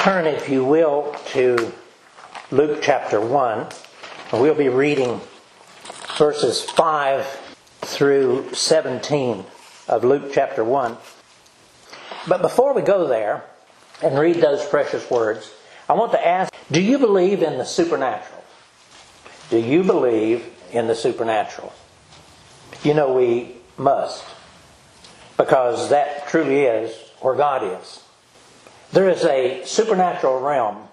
Turn, if you will, to Luke chapter 1. And We'll be reading verses 5 through 17 of Luke chapter 1. But before we go there and read those precious words, I want to ask do you believe in the supernatural? Do you believe in the supernatural? You know, we must, because that truly is where God is. There is a supernatural realm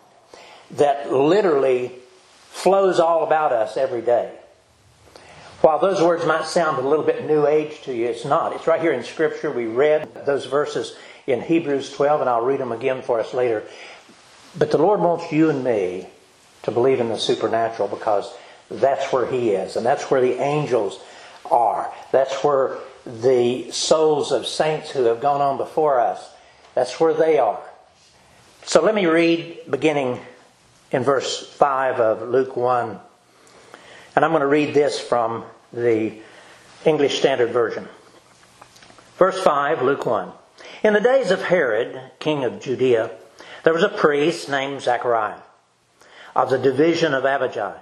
that literally flows all about us every day. While those words might sound a little bit new age to you, it's not. It's right here in Scripture. We read those verses in Hebrews 12, and I'll read them again for us later. But the Lord wants you and me to believe in the supernatural because that's where He is, and that's where the angels are. That's where the souls of saints who have gone on before us, that's where they are. So let me read beginning in verse 5 of Luke 1. And I'm going to read this from the English Standard Version. Verse 5, Luke 1. In the days of Herod, king of Judea, there was a priest named Zachariah of the division of Abijah.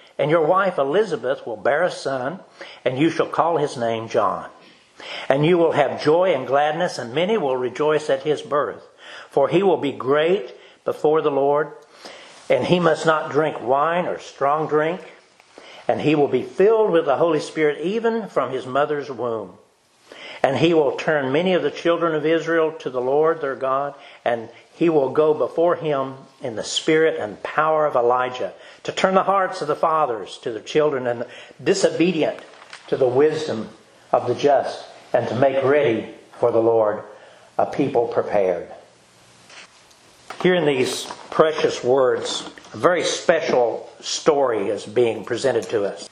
and your wife Elizabeth will bear a son, and you shall call his name John. And you will have joy and gladness, and many will rejoice at his birth. For he will be great before the Lord, and he must not drink wine or strong drink, and he will be filled with the Holy Spirit even from his mother's womb. And he will turn many of the children of Israel to the Lord their God, and he will go before him in the spirit and power of Elijah to turn the hearts of the fathers to their children and the disobedient to the wisdom of the just and to make ready for the Lord a people prepared. Here in these precious words, a very special story is being presented to us.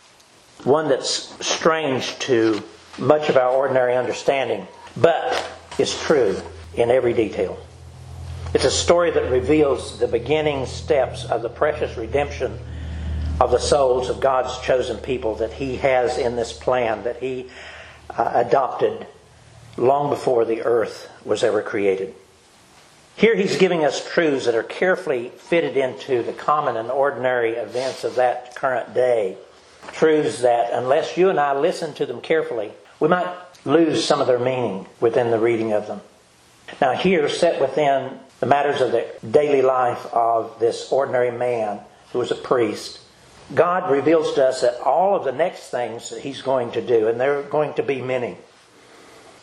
One that's strange to much of our ordinary understanding, but is true in every detail. It's a story that reveals the beginning steps of the precious redemption of the souls of God's chosen people that He has in this plan that He uh, adopted long before the earth was ever created. Here He's giving us truths that are carefully fitted into the common and ordinary events of that current day. Truths that, unless you and I listen to them carefully, we might lose some of their meaning within the reading of them. Now, here, set within the matters of the daily life of this ordinary man who was a priest, God reveals to us that all of the next things that He's going to do, and there are going to be many,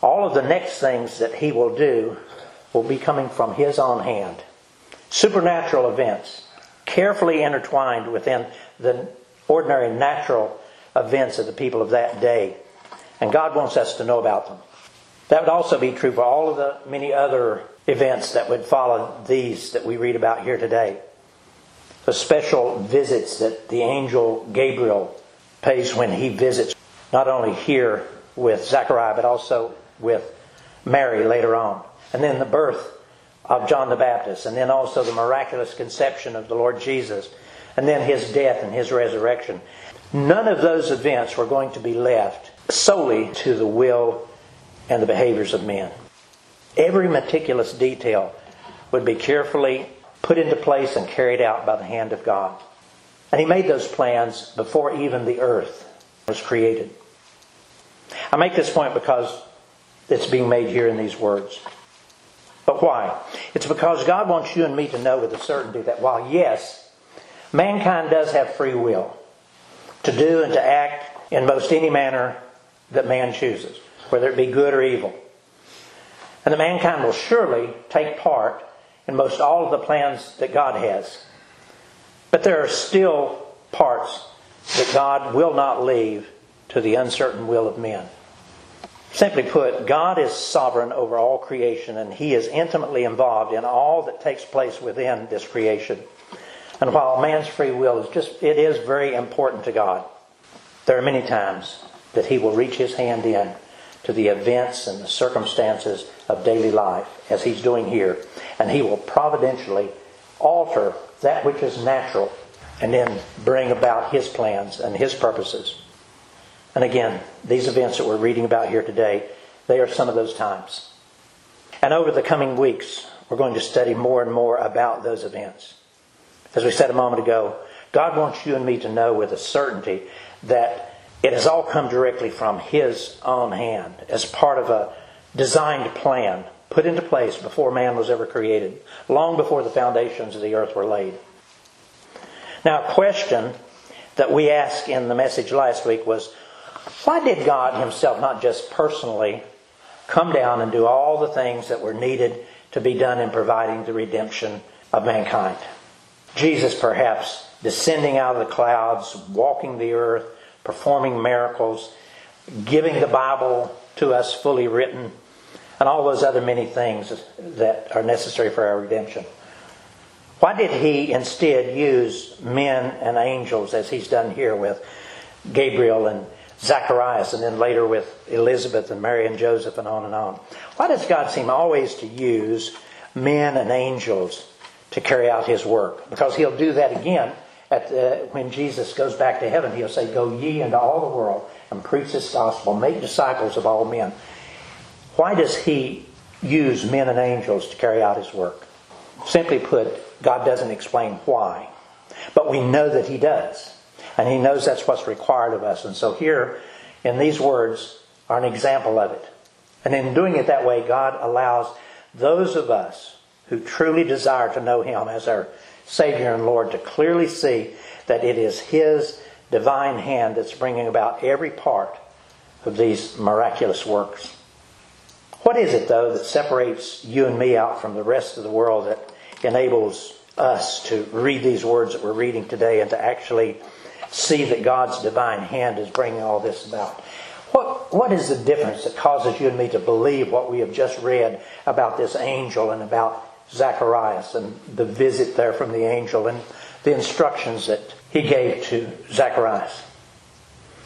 all of the next things that He will do will be coming from His own hand. Supernatural events, carefully intertwined within the ordinary natural events of the people of that day. And God wants us to know about them. That would also be true for all of the many other events that would follow these that we read about here today. The special visits that the angel Gabriel pays when he visits, not only here with Zechariah, but also with Mary later on. And then the birth of John the Baptist, and then also the miraculous conception of the Lord Jesus, and then his death and his resurrection. None of those events were going to be left solely to the will and the behaviors of men. Every meticulous detail would be carefully put into place and carried out by the hand of God. And He made those plans before even the earth was created. I make this point because it's being made here in these words. But why? It's because God wants you and me to know with a certainty that while, yes, mankind does have free will to do and to act in most any manner that man chooses, whether it be good or evil. And that mankind will surely take part in most all of the plans that God has. But there are still parts that God will not leave to the uncertain will of men. Simply put, God is sovereign over all creation and He is intimately involved in all that takes place within this creation. And while man's free will is just, it is very important to God, there are many times that He will reach His hand in to the events and the circumstances of daily life, as He's doing here, and He will providentially alter that which is natural and then bring about His plans and His purposes. And again, these events that we're reading about here today, they are some of those times. And over the coming weeks, we're going to study more and more about those events. As we said a moment ago, God wants you and me to know with a certainty that it has all come directly from His own hand as part of a designed plan put into place before man was ever created, long before the foundations of the earth were laid. Now, a question that we asked in the message last week was why did God Himself not just personally come down and do all the things that were needed to be done in providing the redemption of mankind? Jesus, perhaps, descending out of the clouds, walking the earth, performing miracles, giving the Bible to us fully written, and all those other many things that are necessary for our redemption. Why did he instead use men and angels as he's done here with Gabriel and Zacharias, and then later with Elizabeth and Mary and Joseph, and on and on. Why does God seem always to use men and angels to carry out His work? Because He'll do that again at the, when Jesus goes back to heaven. He'll say, "Go ye into all the world and preach this gospel, make disciples of all men." Why does He use men and angels to carry out His work? Simply put, God doesn't explain why, but we know that He does. And he knows that's what's required of us. And so here, in these words, are an example of it. And in doing it that way, God allows those of us who truly desire to know him as our Savior and Lord to clearly see that it is his divine hand that's bringing about every part of these miraculous works. What is it, though, that separates you and me out from the rest of the world that enables us to read these words that we're reading today and to actually see that God's divine hand is bringing all this about. What, what is the difference that causes you and me to believe what we have just read about this angel and about Zacharias and the visit there from the angel and the instructions that he gave to Zacharias?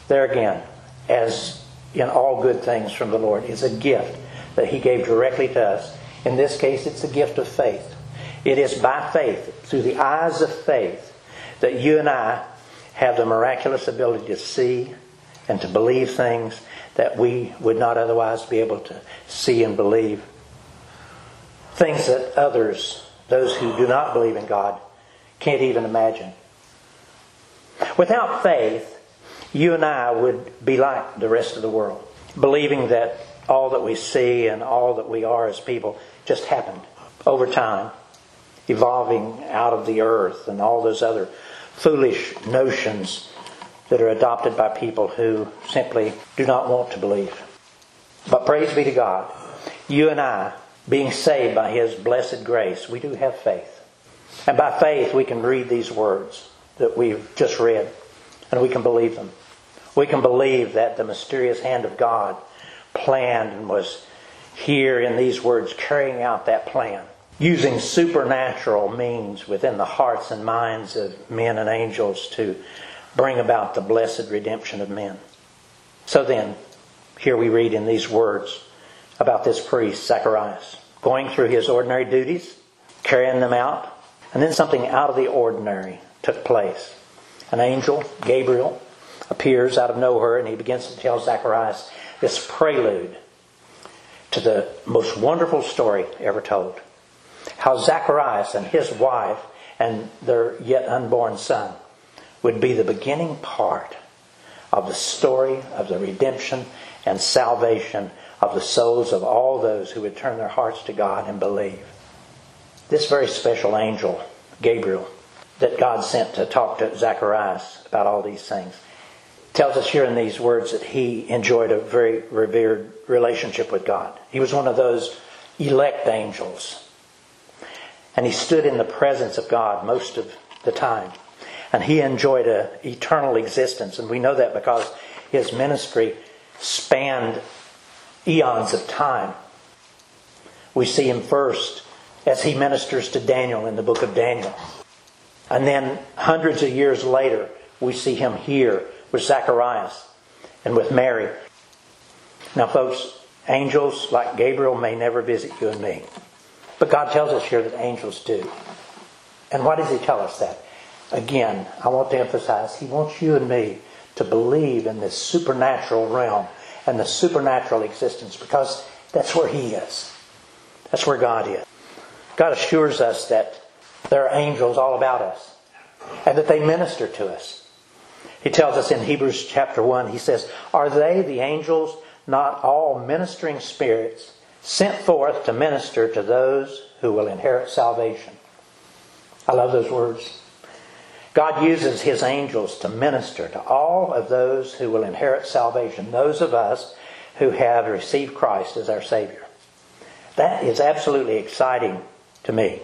There again, as in all good things from the Lord, is a gift that he gave directly to us. In this case, it's a gift of faith. It is by faith, through the eyes of faith, that you and I have the miraculous ability to see and to believe things that we would not otherwise be able to see and believe. Things that others, those who do not believe in God, can't even imagine. Without faith, you and I would be like the rest of the world, believing that all that we see and all that we are as people just happened over time, evolving out of the earth and all those other foolish notions that are adopted by people who simply do not want to believe. But praise be to God, you and I, being saved by His blessed grace, we do have faith. And by faith, we can read these words that we've just read, and we can believe them. We can believe that the mysterious hand of God planned and was here in these words carrying out that plan using supernatural means within the hearts and minds of men and angels to bring about the blessed redemption of men. So then, here we read in these words about this priest, Zacharias, going through his ordinary duties, carrying them out, and then something out of the ordinary took place. An angel, Gabriel, appears out of nowhere and he begins to tell Zacharias this prelude to the most wonderful story ever told how Zacharias and his wife and their yet unborn son would be the beginning part of the story of the redemption and salvation of the souls of all those who would turn their hearts to God and believe. This very special angel, Gabriel, that God sent to talk to Zacharias about all these things, tells us here in these words that he enjoyed a very revered relationship with God. He was one of those elect angels. And he stood in the presence of God most of the time. And he enjoyed an eternal existence. And we know that because his ministry spanned eons of time. We see him first as he ministers to Daniel in the book of Daniel. And then hundreds of years later, we see him here with Zacharias and with Mary. Now, folks, angels like Gabriel may never visit you and me. But God tells us here that angels do. And why does He tell us that? Again, I want to emphasize He wants you and me to believe in this supernatural realm and the supernatural existence because that's where He is. That's where God is. God assures us that there are angels all about us and that they minister to us. He tells us in Hebrews chapter 1, he says, Are they, the angels, not all ministering spirits sent forth to minister to those who will inherit salvation? I love those words. God uses his angels to minister to all of those who will inherit salvation, those of us who have received Christ as our Savior. That is absolutely exciting to me.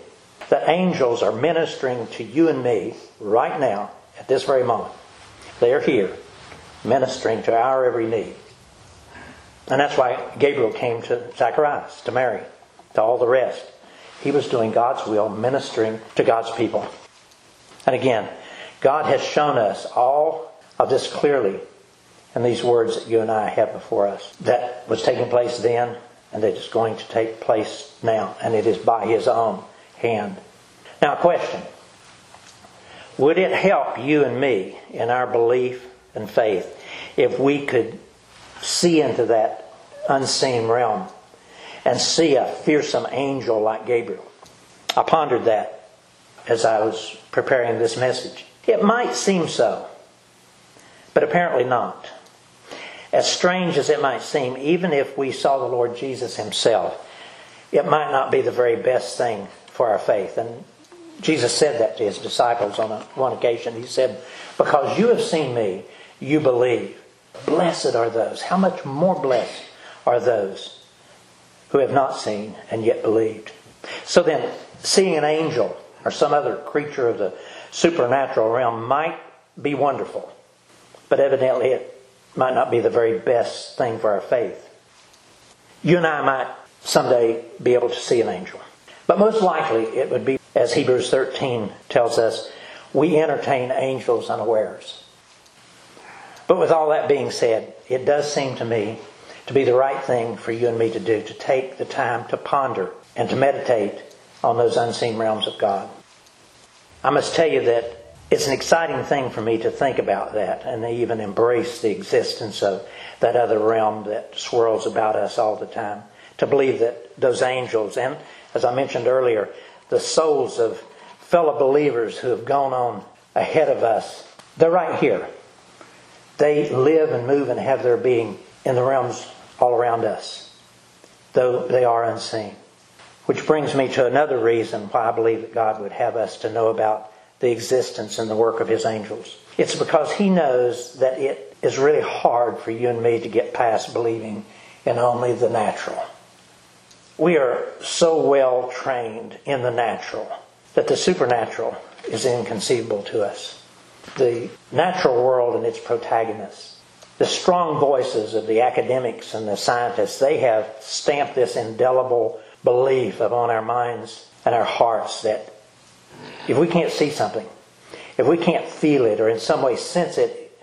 That angels are ministering to you and me right now at this very moment. They are here, ministering to our every need. And that's why Gabriel came to Zacharias, to Mary, to all the rest. He was doing God's will, ministering to God's people. And again, God has shown us all of this clearly in these words that you and I have before us. That was taking place then, and that is going to take place now, and it is by His own hand. Now, a question. Would it help you and me in our belief and faith if we could see into that unseen realm and see a fearsome angel like Gabriel? I pondered that as I was preparing this message. It might seem so, but apparently not. As strange as it might seem, even if we saw the Lord Jesus Himself, it might not be the very best thing for our faith. And Jesus said that to his disciples on a, one occasion. He said, Because you have seen me, you believe. Blessed are those. How much more blessed are those who have not seen and yet believed? So then, seeing an angel or some other creature of the supernatural realm might be wonderful, but evidently it might not be the very best thing for our faith. You and I might someday be able to see an angel. But most likely it would be as Hebrews 13 tells us, we entertain angels unawares. But with all that being said, it does seem to me to be the right thing for you and me to do, to take the time to ponder and to meditate on those unseen realms of God. I must tell you that it's an exciting thing for me to think about that and even embrace the existence of that other realm that swirls about us all the time. To believe that those angels, and as I mentioned earlier, the souls of fellow believers who have gone on ahead of us. They're right here. They live and move and have their being in the realms all around us, though they are unseen. Which brings me to another reason why I believe that God would have us to know about the existence and the work of His angels. It's because He knows that it is really hard for you and me to get past believing in only the natural. We are so well trained in the natural that the supernatural is inconceivable to us. The natural world and its protagonists, the strong voices of the academics and the scientists, they have stamped this indelible belief upon our minds and our hearts that if we can't see something, if we can't feel it or in some way sense it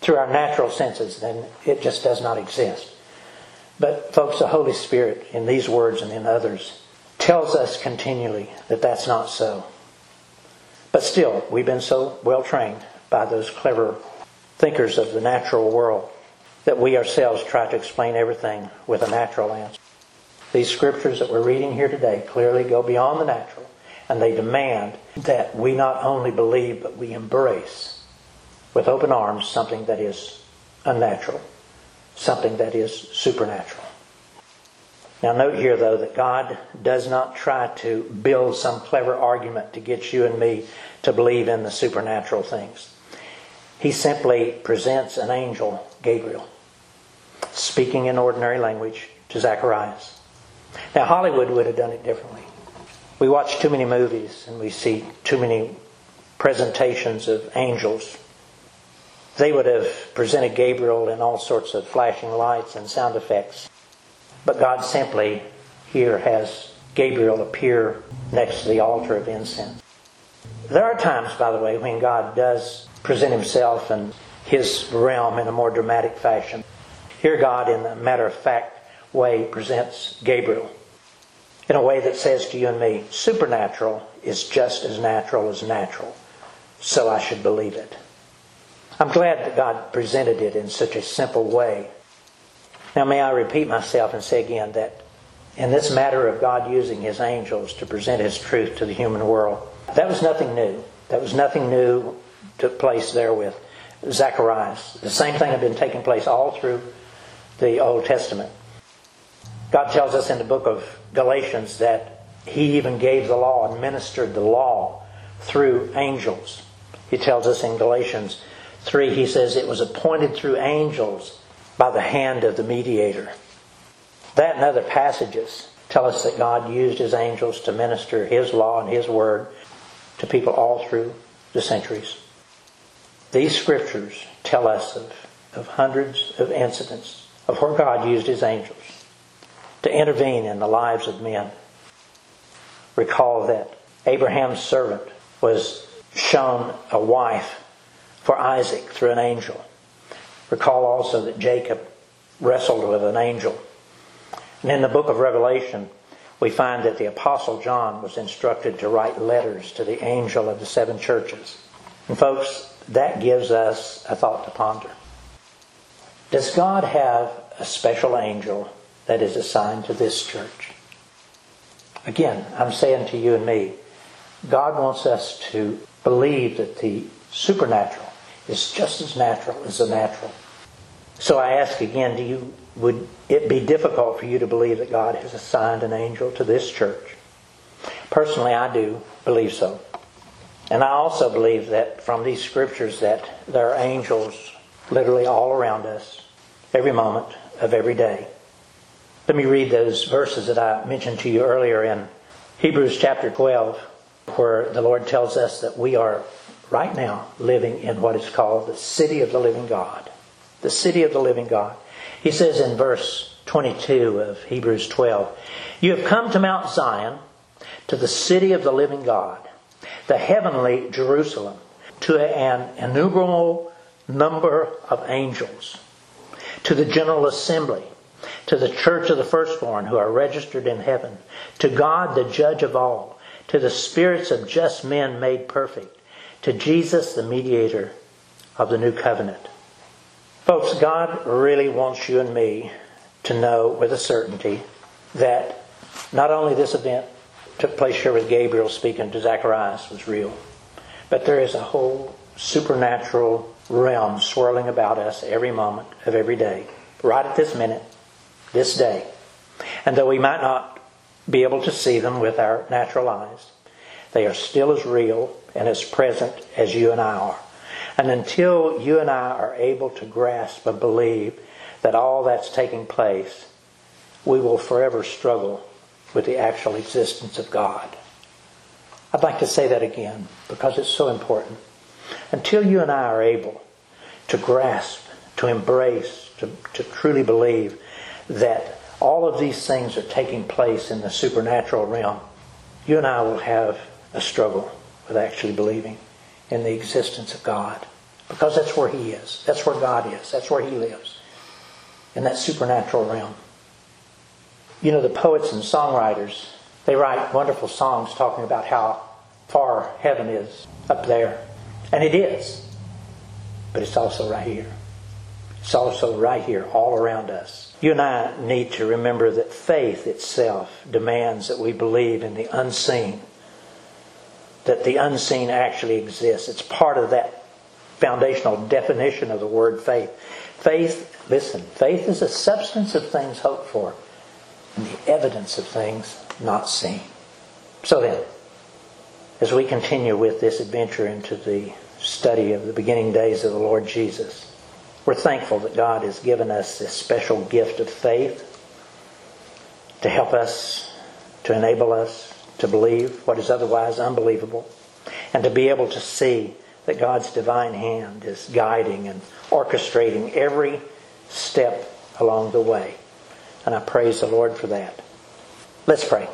through our natural senses, then it just does not exist. But, folks, the Holy Spirit, in these words and in others, tells us continually that that's not so. But still, we've been so well trained by those clever thinkers of the natural world that we ourselves try to explain everything with a natural answer. These scriptures that we're reading here today clearly go beyond the natural, and they demand that we not only believe, but we embrace with open arms something that is unnatural something that is supernatural. Now, note here, though, that God does not try to build some clever argument to get you and me to believe in the supernatural things. he simply presents an angel, Gabriel, speaking in ordinary language to Zacharias. Now, Hollywood would have done it differently. We watch too many movies and we see too many presentations of angels. They would have presented Gabriel in all sorts of flashing lights and sound effects. But God simply here has Gabriel appear next to the altar of incense. There are times, by the way, when God does present himself and his realm in a more dramatic fashion. Here, God, in a matter of fact way, presents Gabriel in a way that says to you and me, supernatural is just as natural as natural, so I should believe it. I'm glad that God presented it in such a simple way. Now, may I repeat myself and say again that in this matter of God using his angels to present his truth to the human world, that was nothing new. That was nothing new took place there with Zacharias. The same thing had been taking place all through the Old Testament. God tells us in the book of Galatians that He even gave the law and ministered the law through angels. He tells us in Galatians 3, he says, it was appointed through angels by the hand of the mediator. That and other passages tell us that God used His angels to minister His law and His word to people all through the centuries. These scriptures tell us of, of hundreds of incidents of where God used his angels to intervene in the lives of men. Recall that Abraham's servant was shown a wife for Isaac through an angel. Recall also that Jacob wrestled with an angel. And in the book of Revelation, we find that the Apostle John was instructed to write letters to the angel of the seven churches. And folks, that gives us a thought to ponder. Does God have a special angel that is assigned to this church? Again, I'm saying to you and me, God wants us to believe that the supernatural is just as natural as the natural. So I ask again, do you would it be difficult for you to believe that God has assigned an angel to this church? Personally, I do believe so. And I also believe that from these scriptures that there are angels literally all around us every moment of every day. Let me read those verses that I mentioned to you earlier in Hebrews chapter 12, where the Lord tells us that we are right now living in what is called the city of the living God. The city of the living God. He says in verse 22 of Hebrews 12, You have come to Mount Zion, to the city of the living God the heavenly Jerusalem to an innumerable number of angels, to the general assembly, to the church of the firstborn who are registered in heaven, to God the judge of all, to the spirits of just men made perfect, to Jesus the mediator of the new covenant. Folks, God really wants you and me to know with a certainty that not only this event took place here with Gabriel speaking to Zacharias was real. But there is a whole supernatural realm swirling about us every moment of every day, right at this minute, this day. And though we might not be able to see them with our natural eyes, they are still as real and as present as you and I are. And until you and I are able to grasp and believe that all that's taking place, we will forever struggle with the actual existence of God. I'd like to say that again because it's so important. Until you and I are able to grasp, to embrace, to, to truly believe that all of these things are taking place in the supernatural realm, you and I will have a struggle with actually believing in the existence of God. Because that's where He is. That's where God is. That's where He lives. In that supernatural realm. You know, the poets and songwriters, they write wonderful songs talking about how far heaven is up there. And it is. But it's also right here. It's also right here, all around us. You and I need to remember that faith itself demands that we believe in the unseen, that the unseen actually exists. It's part of that foundational definition of the word faith. Faith, listen, faith is a substance of things hoped for and the evidence of things not seen. So then, as we continue with this adventure into the study of the beginning days of the Lord Jesus. We're thankful that God has given us this special gift of faith to help us, to enable us to believe what is otherwise unbelievable, and to be able to see that God's divine hand is guiding and orchestrating every step along the way. And I praise the Lord for that. Let's pray.